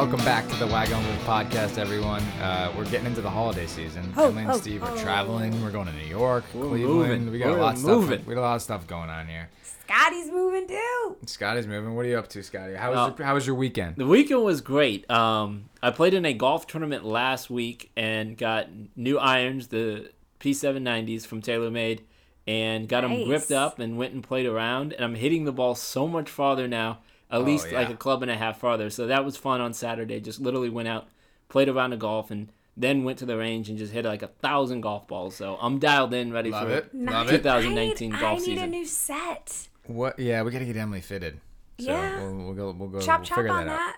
Welcome back to the Wagon Move podcast, everyone. Uh, we're getting into the holiday season. Oh, Emily and oh, Steve are oh. traveling. We're going to New York, We're Cleveland. moving. We got We're a lot of moving. stuff. We got a lot of stuff going on here. Scotty's moving too. Scotty's moving. What are you up to, Scotty? How was Uh, your, how was your weekend? The weekend was great. Um, I played in a golf tournament last week and got new irons, the P790s from TaylorMade, and got them Nice. gripped up and went and played around. And I'm hitting the ball so much farther now, at least Oh, yeah. like a club and a half farther. So that was fun on Saturday. Just literally went out, played around the golf, and then went to the range and just hit like a thousand golf balls. So I'm dialed in, ready Love for it. Nice. Love it. 2019 I need, golf I need season. a new set. What? Yeah, we got to get Emily fitted. So Yeah. We'll, we'll go. We'll go. Chop we'll chop figure on that out. that.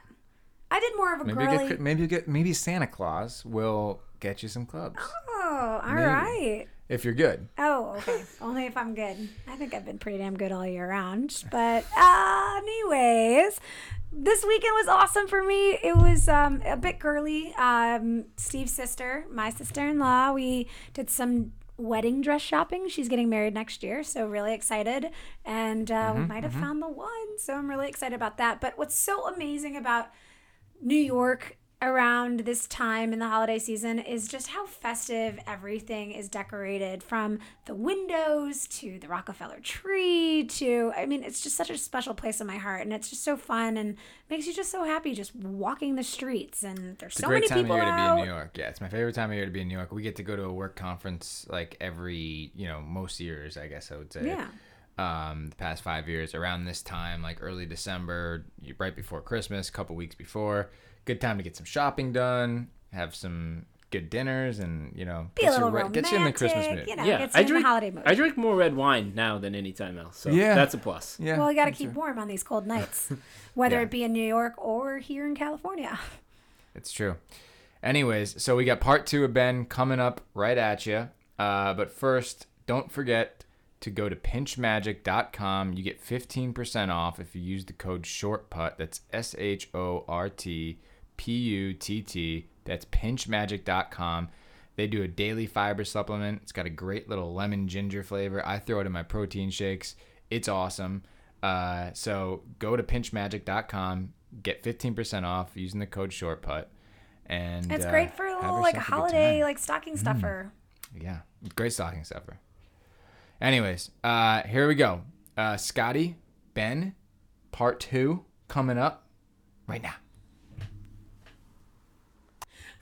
I did more of a Maybe girly. get maybe you get maybe Santa Claus will get you some clubs oh, all Maybe. right. If you're good. Oh, okay. Only if I'm good. I think I've been pretty damn good all year round. But uh, anyways, this weekend was awesome for me. It was um, a bit girly. Um, Steve's sister, my sister-in-law, we did some wedding dress shopping. She's getting married next year, so really excited. And uh, we might have found the one, so I'm really excited about that. But what's so amazing about New York around this time in the holiday season is just how festive everything is decorated from the windows to the Rockefeller tree to I mean it's just such a special place in my heart and it's just so fun and makes you just so happy just walking the streets and there's It's so a great many time of people year to be in New York. Yeah, it's my favorite time of year to be in New York. We get to go to a work conference like every, you know, most years, I guess I would say. Yeah. Um, the past five years, around this time, like early December, right before Christmas, a couple weeks before. Good time to get some shopping done, have some good dinners, and you know, Be a get, you little re- romantic, get you in the Christmas mood. you know, yeah, gets you I in drink. the holiday mood. I drink more red wine now than any time else. So Yeah. that's a plus. Yeah. well, you got to keep true. warm on these cold nights, whether Yeah. it be in New York or here in California. It's true. Anyways, so we got part two of Ben coming up right at you. Uh, but first, don't forget to go to pinchmagic.com. You get 15% off if you use the code SHORTPUT. That's S H O R T P U T T. That's pinchmagic.com. They do a daily fiber supplement. It's got a great little lemon ginger flavor. I throw it in my protein shakes. It's awesome. Uh, so go to pinchmagic.com, get 15% off using the code SHORTPUT. And It's uh, great for a little like a holiday like stocking stuffer. Yeah, great stocking stuffer. Anyways, uh, here we go. Uh, Scotty, Ben, part two coming up right now.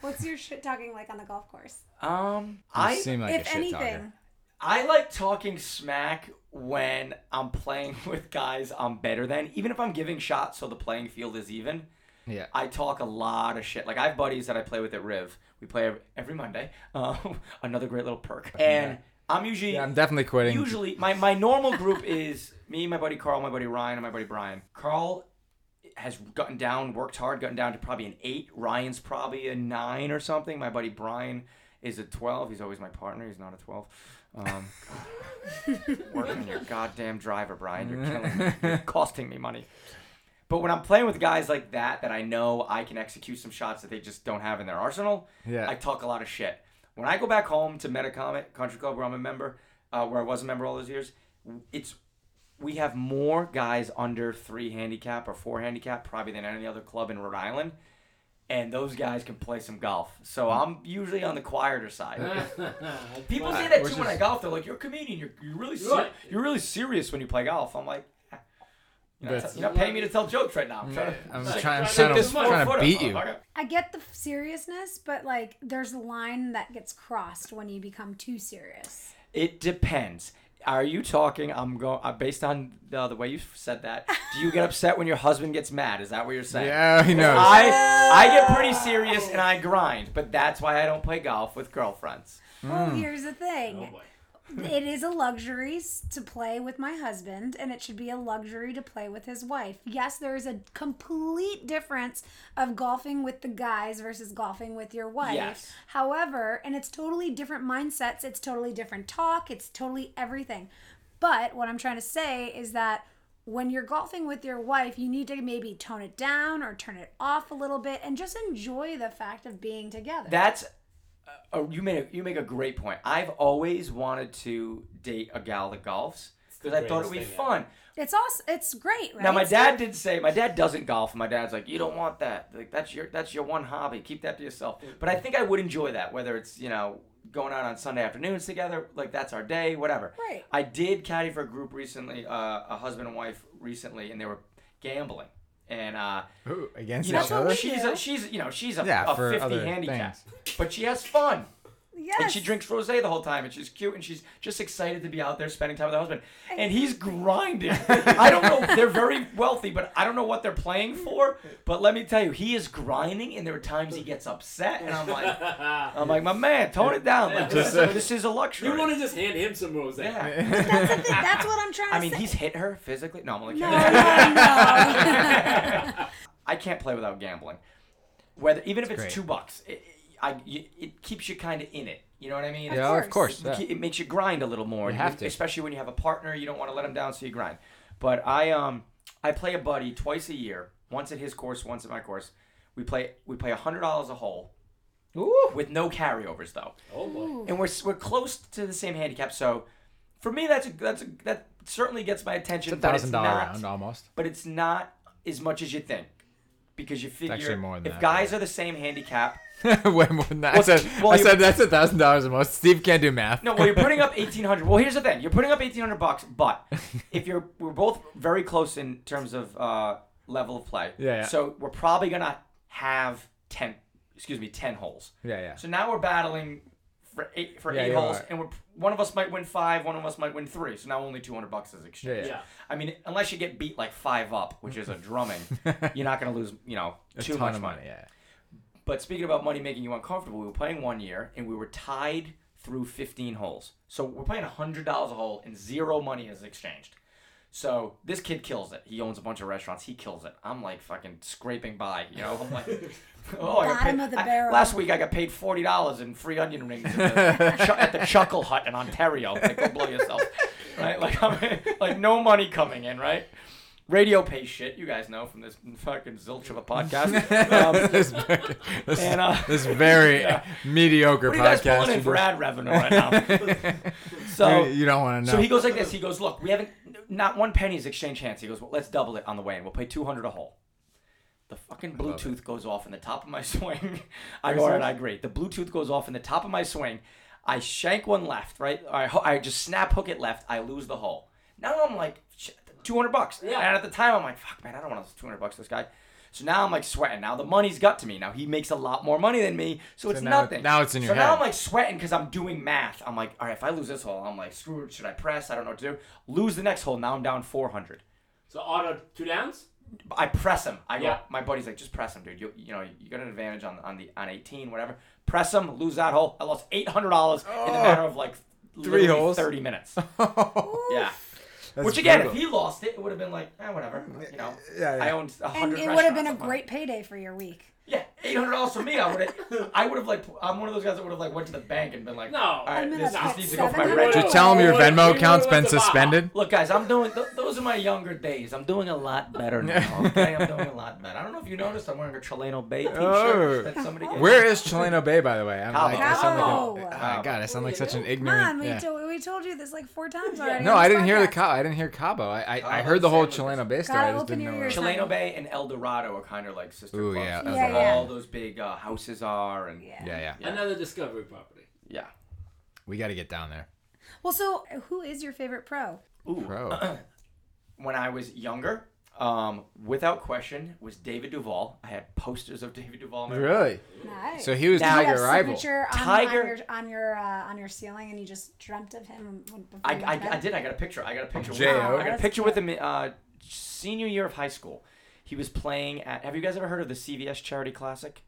What's your shit talking like on the golf course? Um, You I seem like if a shit anything, talker. I like talking smack when I'm playing with guys I'm better than, even if I'm giving shots so the playing field is even. Yeah. I talk a lot of shit. Like I have buddies that I play with at Riv. We play every Monday. Uh, another great little perk. And I'm usually Yeah, I'm definitely quitting. usually my, my normal group is me, my buddy Carl, my buddy Ryan, and my buddy Brian. Carl has gotten down, worked hard, gotten down to probably an eight. Ryan's probably a nine or something. My buddy Brian is a twelve. He's always my partner. He's not a twelve. Um, work on your goddamn driver, Brian. You're killing me. You're costing me money. But when I'm playing with guys like that, that I know I can execute some shots that they just don't have in their arsenal, Yeah. I talk a lot of shit. When I go back home to Metacomet Country Club, where I'm a member, uh, where I was a member all those years, it's we have more guys under three handicap or four handicap probably than any other club in Rhode Island, and those guys can play some golf. So hmm. I'm usually on the quieter side. People say that Which too when I golf. They're like, "You're a comedian. You're, you're really ser- Right. you're really serious when you play golf." I'm like, you're not, That's- you're not paying me to tell jokes right now. I'm trying to, I'm Like, trying, I'm take trying, to, this trying to beat up, you. motherfucker. I get the seriousness, but like there's a line that gets crossed when you become too serious. It depends. Are you talking? I'm going uh, based on the, the way you said that. Do you get upset when your husband gets mad? Is that what you're saying? Yeah, he knows. I I get pretty serious and I grind, but that's why I don't play golf with girlfriends. Well, here's the thing. Oh boy. It is a luxury to play with my husband, and it should be a luxury to play with his wife. Yes, there is a complete difference of golfing with the guys versus golfing with your wife. Yes. However, and it's totally different mindsets, it's totally different talk, it's totally everything. But what I'm trying to say is that when you're golfing with your wife, you need to maybe tone it down or turn it off a little bit and just enjoy the fact of being together. That's uh, you made a, you make a great point. I've always wanted to date a gal that golfs, because I thought it'd be greatest thing fun. It's also it's great, right? Now my Steve? dad did say my dad doesn't golf. My dad's like, you don't want that. Like that's your that's your one hobby. Keep that to yourself. But I think I would enjoy that, whether it's you know going out on Sunday afternoons together, like that's our day, whatever. Right. I did caddy for a group recently, uh, a husband and wife recently, and they were gambling. And uh, Ooh, against you know, each other. she's a, she's you know she's a, Yeah, a for 50 other handicap, things. but she has fun. Yes. And she drinks rosé the whole time, and she's cute, and she's just excited to be out there spending time with her husband. And he's grinding. I don't know. They're very wealthy, but I don't know what they're playing for. But let me tell you, he is grinding, and there are times he gets upset, and I'm like, I'm like, my man, tone it down. Like, this, Just, uh, this is a luxury. You want to just hand him some rose. yeah. That's the thing. That's what I'm trying I mean, say. he's hit her physically. No, I'm only no, kidding. no, no. I can't play without gambling. Whether even if it's great. two bucks, it, I, you, it keeps you kind of in it. You know what I mean? Of Yeah, course. of course. It, yeah. it makes you grind a little more. You have to. especially when you have a partner. You don't want to let them down, so you grind. But I um I play a buddy twice a year, once at his course, once at my course. We play we play hundred dollars a hole Ooh. with no carryovers though, Oh boy. and we're we're close to the same handicap. So for me, that's a, that's a, that certainly gets my attention. It's a thousand dollar round almost. but it's not as much as you think. Because you figure actually more than if that, guys yeah. are the same handicap, Way more than that. Well, I said, well, I said that's a thousand dollars the most. Steve can't do math. no, well you're putting up eighteen hundred. Well, here's the thing: you're putting up eighteen hundred bucks, but if you're we're both very close in terms of uh, level of play. Yeah, yeah. So we're probably gonna have ten, excuse me, ten holes. yeah, yeah. So now we're battling for eight for Yeah, eight holes, right. and we're one of us might win five, one of us might win three. So now only two hundred bucks is exchanged. Yeah, Yeah. I mean, unless you get beat like five up, which is a drumming, you're not gonna lose, you know, A too ton much of money. money. Yeah. But speaking about money making you uncomfortable, we were playing one year and we were tied through 15 holes. So we're playing $100 a hole and zero money is exchanged. So this kid kills it. He owns a bunch of restaurants. He kills it. I'm like fucking scraping by, you know. I'm like, oh, I got Bottom paid- of the I- barrel. last week I got paid forty dollars in free onion rings at the, Chu- at the Chuckle Hut in Ontario. Like, go blow yourself, right? Like, I'm, like no money coming in, right? Radio pays shit. You guys know from this fucking zilch of a podcast. Um, this, this, and, uh, this very yeah. mediocre what are you guys podcast. in for ad revenue right now? so you, you don't want to know. so he goes like this. He goes, look, we haven't not one penny's exchanged hands. He goes, well, let's double it on the way, and we'll pay two hundred a hole. The fucking Bluetooth goes off in the top of my swing. I go, all right, I agree. The Bluetooth goes off in the top of my swing. I shank one left, right? I, I just snap hook it left. I lose the hole. Now I'm like, two hundred bucks. Yeah. And at the time, I'm like, fuck, man, I don't want to lose two hundred bucks to this guy. So now I'm like sweating. Now the money's got to me. Now he makes a lot more money than me, so, it's now- nothing. now it's in your so now. I'm like sweating because I'm doing math. I'm like, all right, if I lose this hole, I'm like, screw it. Should I press? I don't know what to do. Lose the next hole. Now I'm down 400. So auto two downs. I press him. I go. My buddy's like, just press him, dude. You you know you got an advantage on on the on 18, whatever. Press him. Lose that hole. I lost 800 dollars in the oh. matter of like Three holes? 30 minutes. yeah. That's Which again, brutal. if he lost it, it would have been like, eh, whatever. You know. Yeah, yeah. I owned a And hundred. it would have been a great payday for your week. Yeah, eight hundred dollars for me. I would have. I would have like. I'm one of those guys that would have like went to the bank and been like, No. all right, I'm this, this needs to go for my 700 rent. Just tell him your Venmo account's been suspended. Look, guys, I'm doing. Th- those are my younger days. I'm doing a lot better now. Okay, I'm doing a lot better. I don't know if you noticed. I'm wearing a Chileno Bay T-shirt Oh. that somebody gave. Where is Chileno Bay, by the way? I'm Cabo. like, I sound like Cabo. an, oh, God, I sound like such an Come ignorant. on, we, yeah. told, we told you this like four times already. No, I didn't hear the. Cabo. I didn't hear Cabo. I I, I Cabo heard the whole sandwiches. Chileno Bay story. I Gotta just didn't know where. Chileno Bay and El Dorado are kind of like sister Ooh, clubs. yeah, That's Yeah, where yeah. all those big uh, houses are, and Yeah. Yeah, yeah. Yeah. Another discovery property. yeah. We got to get down there. Well, so who is your favorite pro? Ooh. Pro. when I was younger, um, without question, was David Duval. I had posters of David Duval. in my room. Really? Nice. So he was Now- Do you Tiger rival. signature on, Tiger- on your on your uh, on your ceiling, and you just dreamt of him when, before I, you I, I bed? did. I got a picture. I got a picture. with J.O. him. I got a That's picture cute. with him uh, senior year of high school. He was playing at. Have you guys ever heard of the CVS Charity Classic?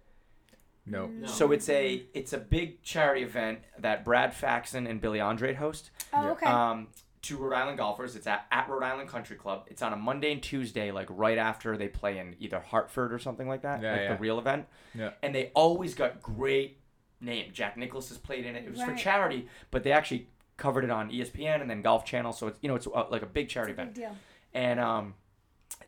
No. No. So it's a it's a big charity event that Brad Faxon and Billy Andrade host. Oh, okay. Um, to Rhode Island golfers. It's at, at Rhode Island Country Club. It's on a Monday and Tuesday, like right after they play in either Hartford or something like that, Yeah, like yeah. the real event. Yeah. And they always got great name. Jack Nicklaus has played in it. It was for charity, but they actually covered it on ESPN and then Golf Channel. So it's you know it's uh, like a big charity Big event. deal. And um,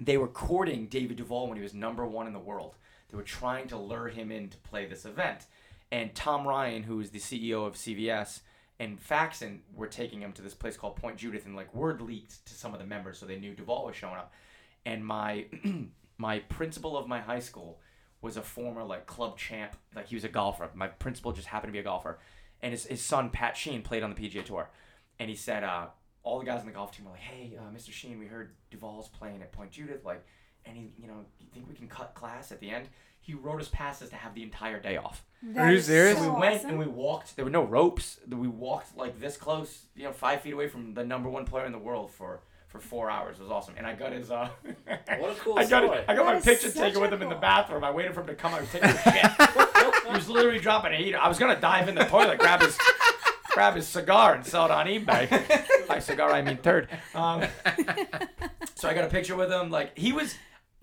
they were courting David Duval when he was number one in the world. They were trying to lure him in to play this event. And Tom Ryan, who is the CEO of CVS, and Faxon were taking him to this place called Point Judith, and like word leaked to some of the members, so they knew Duval was showing up. And my my principal of my high school was a former like club champ, like he was a golfer. My principal just happened to be a golfer, and his, his son Pat Sheen played on the PGA Tour, and he said uh, all the guys on the golf team were like, "Hey, uh, Mr. Sheen, we heard Duval's playing at Point Judith, like, any you know, you think we can cut class at the end?" He wrote us passes to have the entire day off. That you serious? so we went awesome. and we walked. There were no ropes. We walked like this close, you know, five feet away from the number one player in the world for for four hours. It was awesome. And I got his. Uh, What a cool I got story. it. I got That my picture taken a with him in the bathroom. I waited for him to come. I was taking a shit. he was literally dropping a heater. I was gonna dive in the toilet, grab his grab his cigar and sell it on eBay. By cigar, I mean third. Um, so I got a picture with him. Like he was.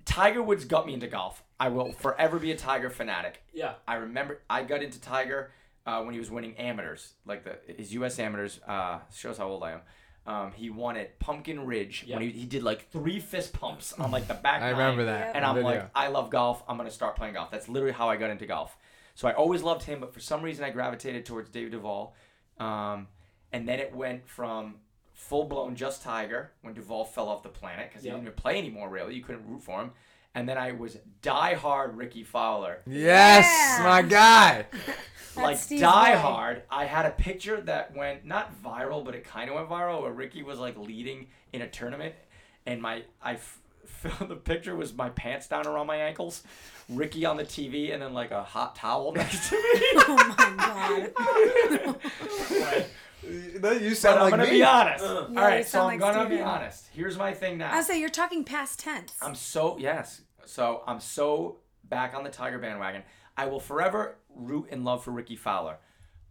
Tiger Woods got me into golf. I will forever be a Tiger fanatic. Yeah. I remember I got into Tiger uh, when he was winning amateurs, like the his U.S. amateurs. Uh, shows how old I am. Um, he won at Pumpkin Ridge when he, he did like three fist pumps on like the back. I nine. remember that. And I'm video. like, I love golf. I'm gonna start playing golf. That's literally how I got into golf. So I always loved him, but for some reason I gravitated towards David Duval. Um, and then it went from full blown just Tiger when Duval fell off the planet because Yep. he didn't even play anymore. Really, you couldn't root for him. And then I was die hard Rickie Fowler yes, Yeah. my guy. like Steve's Die boy. Hard, I had a picture that went not viral, but it kind of went viral, where Ricky was like leading in a tournament, and my I f- found the picture was my pants down around my ankles, Ricky on the TV, and then like a hot towel next to me. Oh my god. You sound but sound I'm like gonna me. be honest. Uh. Yeah, All you right, so I'm like gonna be honest. Here's my thing now. I say you're talking past tense. I'm so yes. So I'm so back on the Tiger bandwagon. I will forever root and love for Rickie Fowler,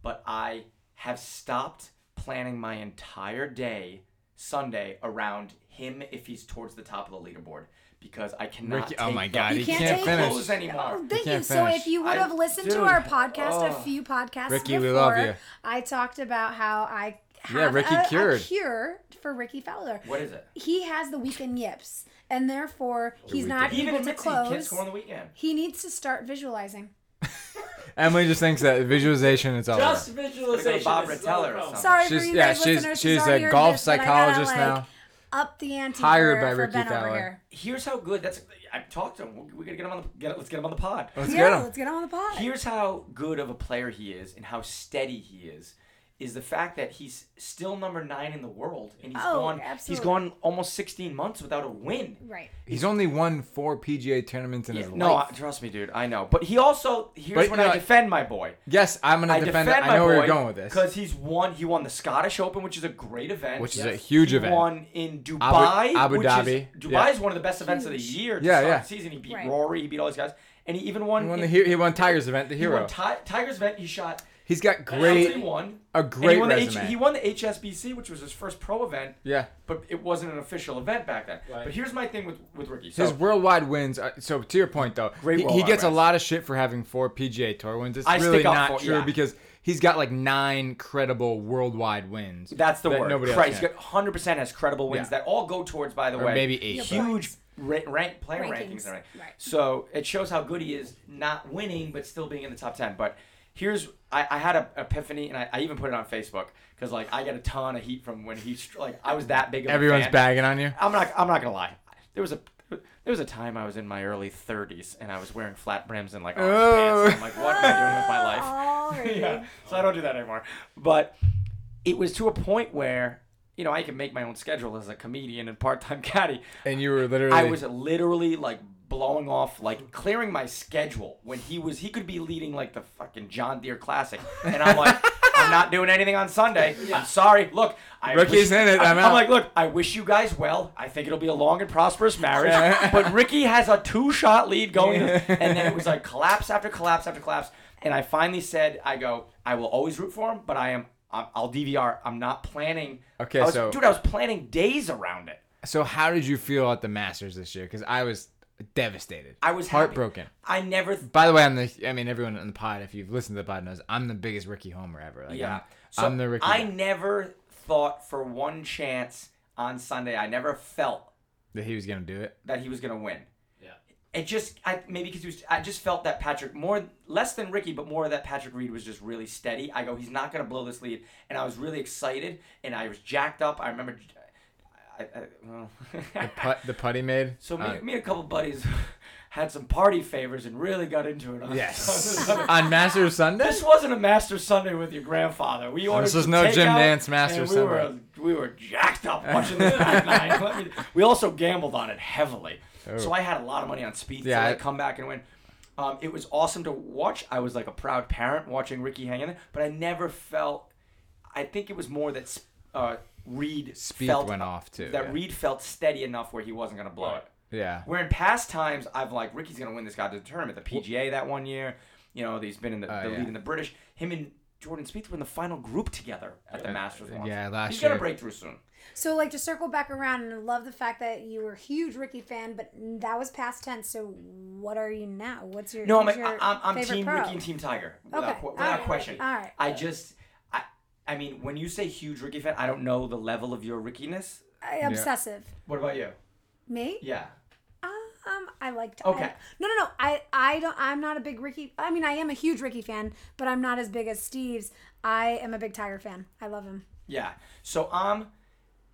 but I have stopped planning my entire day Sunday around him if he's towards the top of the leaderboard because I cannot. Ricky- oh my the God, he can't can't take finish. clothes anymore. Oh, thank you. can't So if you would I- have listened dude, to our podcast, a oh. few podcasts Ricky, before, we love you. I talked about how I Yeah, Ricky a, a cured. cure for Rickie Fowler. What is it? He has the weekend yips, and therefore he's not He even able to admits he can't close. score on the weekend. He needs to start visualizing. Emily just thinks that visualization is all. Just over. visualization. Bob is Rotella not or something. Sorry She's for you yeah, guys she's listeners. she's already a golf this, but gotta, psychologist like, now. Up the ante Hired for, by for Ricky Ben over Fowler. here. Here's how good. That's I've talked to him. We, we gotta get him on the get, let's get him on the pod. Let's yeah, get him. let's get him on the pod. Here's how good of a player he is and how steady he is. Is the fact that he's still number nine in the world and he's Oh, gone he's absolutely. gone almost 16 months without a win. right. He's only won four PGA tournaments in Yeah, his no, life. No, trust me, dude. I know, but he also here's But, when you know, I defend my boy. yes, I'm gonna I defend. defend it. my I know where boy you're going with this. because he's won. He won the Scottish Open, which is a great event. Which is a huge event. he event. won in Dubai, Abu which Dhabi. Is, Dubai Yeah. is one of the best events of the year. To Yeah, start yeah. The season, he beat Right. Rory, he beat all these guys, and he even won. He won the in- he, he won Tiger's event, the hero. he won Ti- Tiger's event. He shot He's got He great, won. a And he great won the H- he won the HSBC, which was his first pro event, yeah, but it wasn't an official event back then. Right. But here's my thing with with Ricky. So his worldwide wins. Uh, so to your point though, Great he, he worldwide gets a lot of shit for having four PGA Tour wins. It's I really stick not for- true yeah. because he's got like nine credible worldwide wins. that's the that word. Nobody Cre- else he's got 100 percent has credible wins Yeah. that all go towards, by the or way, maybe eight. Yeah, huge ra- rank player rankings. Rankings. and. Right. So it shows how good he is, not winning but still being in the top 10. But here's I, I had a epiphany, and I, I even put it on Facebook because like I get a ton of heat from when he like I was that big of Everyone's a fan. Everyone's bagging on you. I'm not. I'm not gonna lie. There was a there was a time I was in my early 30s and I was wearing flat brims and like orange Oh. pants. And I'm like, what am I doing with my life? Alrighty. yeah. So I don't do that anymore. But it was to a point where you know I can make my own schedule as a comedian and part-time caddy. And you were literally. I was literally like blowing off, like clearing my schedule when he was. He could be leading like the fucking John Deere Classic, and I'm like. I'm not doing anything on Sunday. I'm sorry. Look, I Ricky's wish- in it. I'm I'm like, look, I wish you guys well. I think it'll be a long and prosperous marriage. but Ricky has a two-shot lead going, and then it was like collapse after collapse after collapse. And I finally said, I go, I will always root for him, but I am, I'm- I'll DVR. I'm not planning. Okay, was, so- dude, I was planning days around it. So how did you feel at the Masters this year? Because I was devastated. I was happy. heartbroken. I never. By the way, I'm the. I mean, everyone on the pod, if you've listened to the pod, knows I'm the biggest Ricky Homer ever. Like, yeah. I'm, So I'm the Ricky. I guy never thought for one chance on Sunday. I never felt that he was gonna do it. that he was gonna win. Yeah. it just I maybe because he was I just felt that Patrick more less than Ricky, but more that Patrick Reed was just really steady. I go, he's not gonna blow this lead, and I was really excited, and I was jacked up. I remember, I, I, well, The putt, the putt he made. so me, Uh, me and a couple buddies had some party favors and really got into it. On yes. on- Masters Sunday. this wasn't a Master Sunday with your grandfather. We ordered This was no Jim Nantz Master we Were, Sunday. we were jacked up watching this back nine. Me- we also gambled on it heavily. So Oh. I had a lot of money on speed. Yeah, so I- come back and win. Um, it was awesome to watch. I was like a proud parent watching Ricky hang in there, but I never felt. I think it was more that uh, Reed Speed felt went off, too, That yeah. Reed felt steady enough where he wasn't gonna blow Right. it. Yeah. Where in past times I've like Ricky's gonna win this guy to the tournament, the PGA that one year. You know, he's been in the, Oh, the yeah. lead in the British. Him and Jordan Spieth were in the final group together at the Yeah, Masters once. yeah, last he's gonna year. break through soon. So, like, to circle back around, and I love the fact that you were a huge Ricky fan, but that was past tense. So, what are you now? What's your No, I'm who's a, your I'm, I'm favorite team pro? Ricky and team Tiger without, Okay, qu- all without right, question. all right. I just I I mean when you say huge Ricky fan, I don't know the level of your Rickiness. I- obsessive. What about you? Me? Yeah. Um, I liked. Okay. I, no, no, no. I, I don't. I'm not a big Ricky. I mean, I am a huge Ricky fan, but I'm not as big as Steve's. I am a big Tiger fan. I love him. Yeah. So um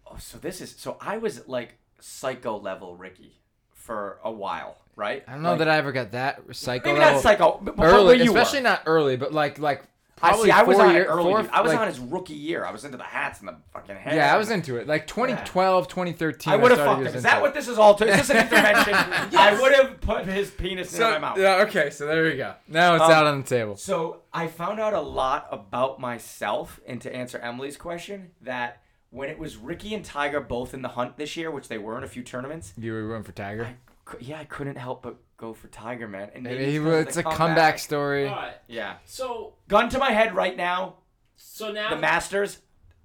oh so this is so I was like psycho level Ricky for a while, right? I don't know that I ever got that psycho. maybe level not psycho but, but early, where you especially were. not early, but like like I see. I was on year, it early. four. I was like, on his rookie year. I was into the hats and the fucking hair. Yeah, I was into it. Like 2012, 2013. I would have fucked him. Is that what this is all? To? Is this an intervention? I would have put his penis in my mouth. yeah, okay. So there we go. Now it's Um, out on the table. So I found out a lot about myself, and to answer Emily's question, that when it was Ricky and Tiger both in the hunt this year, which they were in a few tournaments, You were rooting for Tiger. I, yeah, I couldn't help but go for Tiger, man. And maybe Maybe he because of was- the it's a comeback story. All right. Yeah, So gun to my head right now. so now The Masters,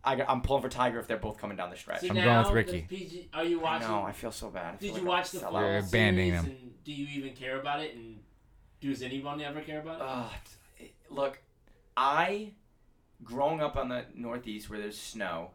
I, am pulling for Tiger if they're both coming down the stretch. so I'm going with Ricky. PG, are you I watching? know. I feel so bad. I feel Did like you I'm watch the a sellout. fall You're abandoning series? And do you even care about it? And does anyone ever care about it? Uh, t- look, I, growing up on the Northeast where there's snow,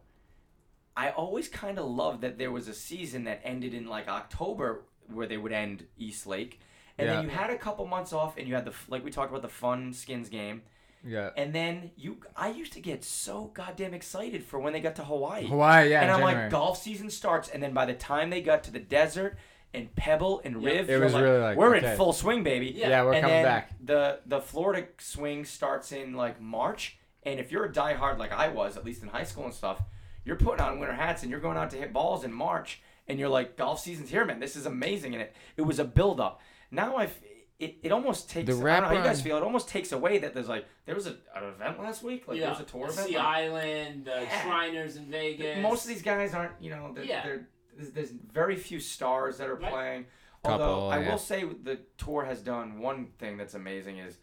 I always kind of loved that there was a season that ended in like October where they would end East Lake. And Yeah. then you had a couple months off and you had the, like we talked about the fun skins game. Yeah. And then you, I used to get so goddamn excited for when they got to Hawaii. Hawaii, yeah. and I'm January. like, golf season starts, and then by the time they got to the desert and Pebble and Yeah. Riv, It was like, really like, we're okay. in full swing, baby. Yeah. yeah, we're and coming then back. The the Florida swing starts in like March, and if you're a diehard like I was, at least in high school and stuff, you're putting on winter hats and you're going out to hit balls in March, and you're like, golf season's here, man. This is amazing, and it it was a build up. Now I've it, it almost takes. The I don't know how you guys feel. It almost takes away that there's like there was a, an event last week, like there was a tour event. Sea like- Island, the Yeah. Shriners in Vegas. most of these guys aren't, you know, they're, Yeah. they're, there's, there's very few stars that are Right. playing. Couple, Although I yeah. will say the tour has done one thing that's amazing is,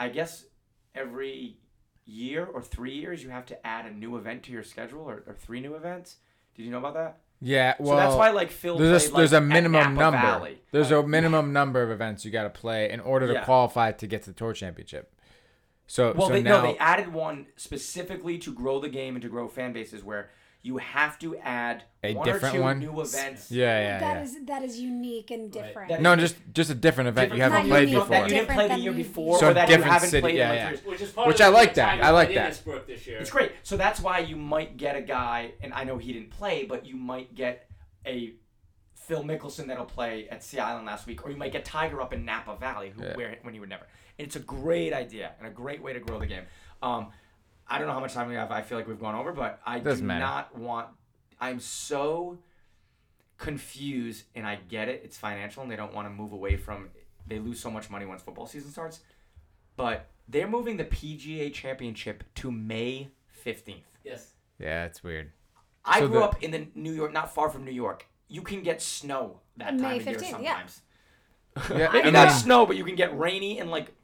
I guess every year or three years you have to add a new event to your schedule or, or three new events. Did you know about that? Yeah, well, so that's why like Phil there's a, played, there's like, a minimum number. Valley. There's a minimum number of events you got to play in order to Yeah. qualify to get to the tour championship. So, Well, so they, now no, they added one specifically to grow the game and to grow fan bases where you have to add A one different or two one? new events. yeah, yeah, That yeah. is that is unique and different. That no, just just a different event you haven't played unique, before. That you didn't play the year before, So or that you different haven't city- played yeah, in yeah. like three- which is part Which of I like that. I like that. This year. It's great. So that's why you might get a guy, and I know he didn't play, but you might get a Phil Mickelson that'll play at Sea Island last week, or you might get Tiger up in Napa Valley, who Yeah. where when he would never. And it's a great idea and a great way to grow the game. Um, I don't know how much time we have. I feel like we've gone over, but I Doesn't do matter. not want. I'm so confused, and I get it. It's financial, and they don't want to move away from. They lose so much money once football season starts, but they're moving the PGA Championship to May 15th. Yes. Yeah, it's weird. I So grew the- up in the New York, not far from New York. You can get snow that May time of year 15th, yeah. sometimes. Yeah, Maybe I not snow, but you can get rainy and like low.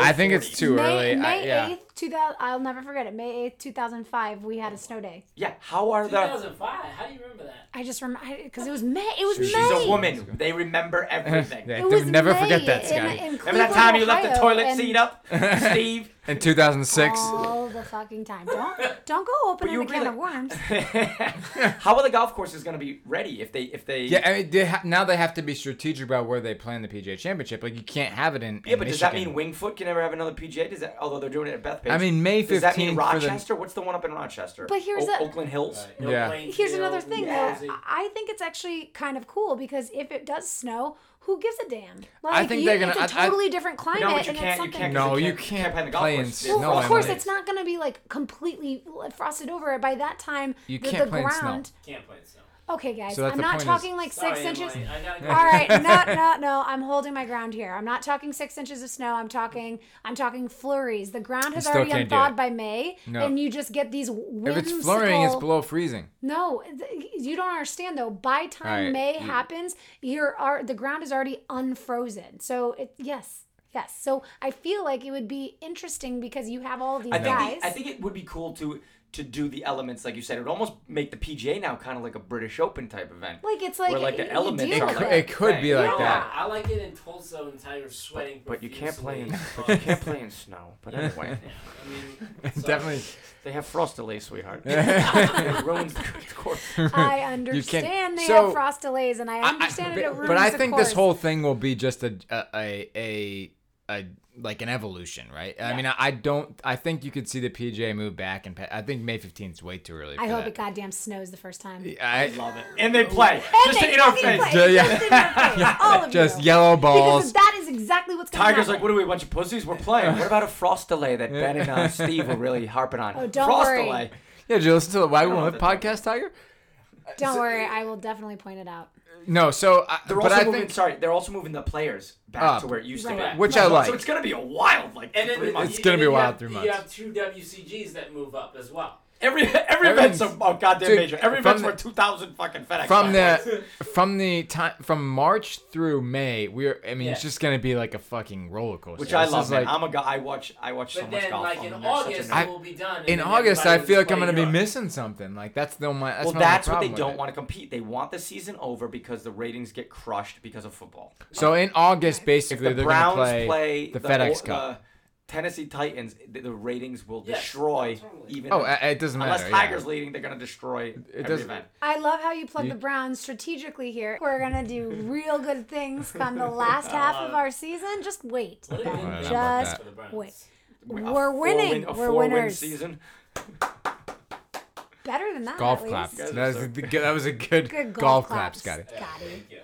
I think it's 40s. too May, early. I- May yeah. 8th, 2000, I'll never forget it. May 8th, 2005, we had a snow day. Yeah, how are the? 2005. How do you remember that? I just remember, because it was May. It was She's May. She's a woman. They remember everything. Yeah, It was never May forget that, in- Scotty. in Remember that time you left the Cleveland, toilet Ohio, seat and- up, Steve? in 2006. all the fucking time. Don't don't go opening you a can that- of worms. How are the golf courses going to be ready if they if they? Yeah, I mean, they ha- now they have to be strategic about where they plan the PGA Championship. Like you can't have it in. Yeah, in but does that Michigan. mean Wingfoot can never have another PGA? Does that? Although they're doing it at Bethpage. I mean, May Does that mean 15th for the- Rochester? What's the one up in Rochester? But here's O- the- Oakland Hills. No Yeah. Here's another thing, New though. I I think it's actually kind of cool because if it does snow, who gives a damn? Like, I think you, they're gonna- It's a totally different climate, No, but and can't- it's you something. can't- No, You you can't- can't, can't play in the golf play in course. snow. Well, of course, it's not going to be like completely uh, frosted over. By that time, You the, can't the play in snow. ground. Can't play in snow. Okay, guys, So I'm not point is- talking like Sorry, six inches. Emily, I gotta go. All right, no, no, no. I'm holding my ground here. I'm not talking six inches of snow. I'm talking, I'm talking flurries. The ground has already can't unthawed by May, No. and you just get these whimsical. If whimsical. it's flurrying, it's below freezing. No, th- you don't understand though. By time Alright, May you- happens, you're are the ground is already unfrozen. So it yes, yes. So I feel like it would be interesting because you have all these I think guys. the, I think it would be cool to to do the elements like you said. It would almost make the PGA now kind of like a British Open type event. like it's like where, like, the you elements are It could, like- it. it could be like Yeah. that. I like it in Tulsa and Tiger sweating. But you can't play in but you can't play in snow. But anyway, I mean, sorry. Definitely. they have frost delays, sweetheart. it ruins the course. I understand they so- have frost delays, and I I- I- understand but, it. ruins but I think course. this whole thing will be just a a a, a, a like an evolution, right? I mean, I, I don't. I think you could see the PGA move back, and I think May fifteenth is way too early. For I hope that. it goddamn snows the first time. I Love it. And they play And just they in our face. play. Yeah. Just in your face. All of just you. yellow Because balls. that is exactly what's going to Tiger's happen. like, what are we, a bunch of pussies? We're playing. What about a frost delay that Ben and uh, Steve were really harping on? Oh, don't frost worry. delay. Yeah, did you listen to the Waggle know Live podcast, Tiger? Don't worry, uh, I will definitely point it out. No, so I, They're but also I moving. think Sorry, they're also moving the players back Up. to where it used Right. to be. Which I like. So it's gonna be a wild like And then three the- months. It's gonna and be then wild have- three You have two WGCs that move up as well. Every every Everything's- event's a oh, goddamn Dude, major. Every event's the- worth two thousand fucking FedEx. from bucks. the from the time from March through May, we're. I mean, it's just gonna be like a fucking roller coaster. which I This love. is Man. like- I'm a guy. I watch. I watch so But much then, golf. like on in them. They're such a August, nerd. it will be done. in August, I feel like I'm gonna be Europe. missing something. Like that's the my. That's well, that's what they don't want to compete. They want the season over because the ratings get crushed because of football. So in August, basically, the they're Browns gonna play, play the FedEx o- Cup. the Tennessee Titans, the, the ratings will Yes, destroy totally. even. oh, uh, it doesn't matter. unless matter. Tiger's yeah. leading, they're gonna destroy every doesn't- event. I love how you plug You- the Browns strategically here. We're gonna do real good things come the last half of our season. Just wait. What a Ben. good I don't know win about Just that. for the Browns. wait. A We're four-win- winning. A We're four-win winners. season. Better than that. Golf at claps. least. That was, a, good- that was a good, Good golf, golf, clap, claps, Scotty. Scotty. Thank you.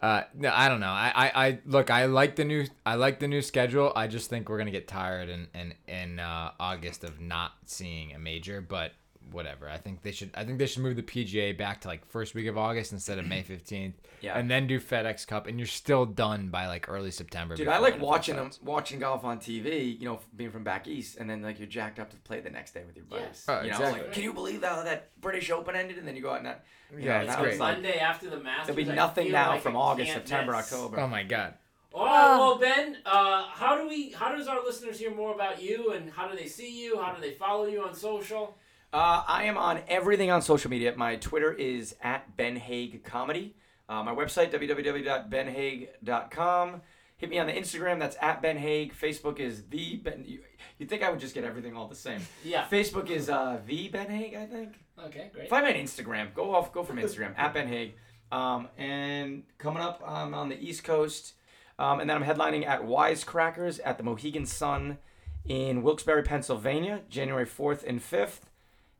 Uh, no, I don't know. I, I, I look. I like the new. I like the new schedule. I just think we're gonna get tired in in in uh, August of not seeing a major. But whatever. I think they should. I think they should move the PGA back to like first week of August instead of May fifteenth. Yeah. And then do FedEx Cup, and you're still done by like early September. Dude, I like NFL watching them watching golf on TV. You know, being from back east, and then like you're jacked up to play the next day with your buddies. Oh, you know, exactly. like, can you believe how that British Open ended, and then you go out and that. you Yeah, know, it's that great. was like- Monday after the Masters. There'll be I nothing now like from August, September, miss. October. Oh my god. All right, well, Ben, uh, how do we? How does our listeners hear more about you, and how do they see you? How do they follow you on social? Uh, I am on everything on social media. My Twitter is at Ben Hague Comedy. Uh, my website www.benhague.com. Hit me on the Instagram. That's at Ben Hague. Facebook is the Ben. You, you'd think I would just get everything all the same. Yeah. Facebook is uh, the Ben Hague. I think. Okay, great. Find me on Instagram. Go off. Go from Instagram at Ben Hague. Um, and coming up, I'm on the East Coast, um, and then I'm headlining at Wisecrackers at the Mohegan Sun in Wilkes-Barre, Pennsylvania, January 4th and 5th.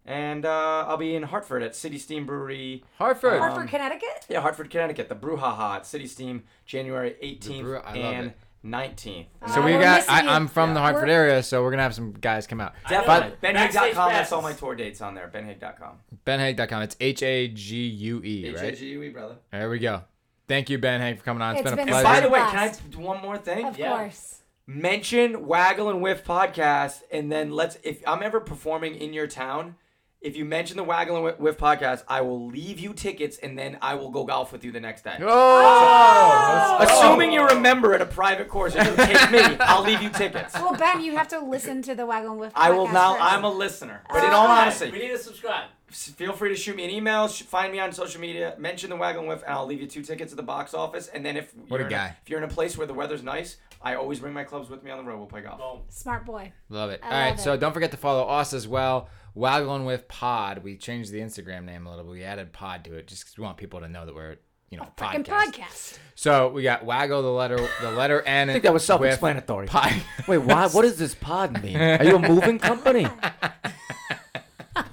And uh, I'll be in Hartford at City Steam Brewery. Hartford. Hartford, Um, Connecticut. Yeah, Hartford, Connecticut. The Brouhaha at City Steam, January 18th Brew- and it. 19th. so Uh, we we're got. I, I'm from the Hartford We're- area, so we're gonna have some guys come out. Definitely. But- BenHague.com. Backstage That's all my tour dates on there. BenHague.com. BenHague.com. It's H A G U E, right? H-A-G-U-E, brother. There we go. Thank you, Ben Hague, for coming on. It's It's been a been And pleasure. by the way, can I Blast. do one more thing? Of Yeah. course. mention Waggle and Whiff podcast, and then let's. If I'm ever performing in your town, if you mention the Waggle and Whiff- Whiff podcast, I will leave you tickets, and then I will go golf with you the next day. Oh! let's go. Assuming you remember at a private course and you take me, I'll leave you tickets. Well, Ben, you have to listen to the Wagon Whiff. I will now. first. I'm a listener, but in Uh, all honesty, We need to subscribe. feel free to shoot me an email. Find me on social media. Mention the Waggle and Whiff, and I'll leave you two tickets at the box office. And then if What a you're in guy. if you're in a place where the weather's nice, I always bring my clubs with me on the road. We'll play golf. Smart boy. Love it. I All right, love so it. don't forget to follow us as well. Waggling with Pod. We changed the Instagram name a little bit. We added Pod to it just because we want people to know that we're you know Fucking podcast. podcast. So we got Waggle the letter the letter N. I think that was self-explanatory. Pod. Wait, why? What does this pod mean? Are you a moving company?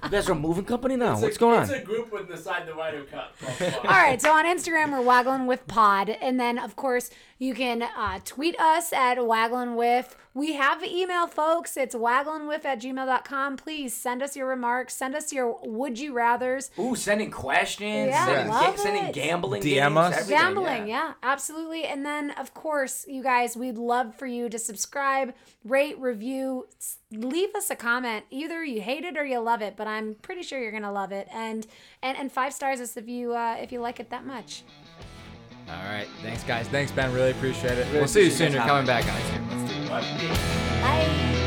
You guys are a moving company now. What's going on? It's a group with the side the Ryder Cup. All right, so on Instagram we're waggling with pod, and then of course you can uh, tweet us at waggling with. We have email, folks. It's wagglingwith at gmail.com. Please send us your remarks. Send us your would you rather's. Ooh, sending questions. Yeah, sending, love sending it. gambling. DM games, us. everything, Gambling, yeah. absolutely. And then, of course, you guys, we'd love for you to subscribe, rate, review, leave us a comment. Either you hate it or you love it, but I'm pretty sure you're gonna love it. And and and five stars us if you uh, if you like it that much. All right, thanks guys. Thanks Ben. Really appreciate it. Really we'll see you soon. you You're coming back on it. Let's do it. Bye.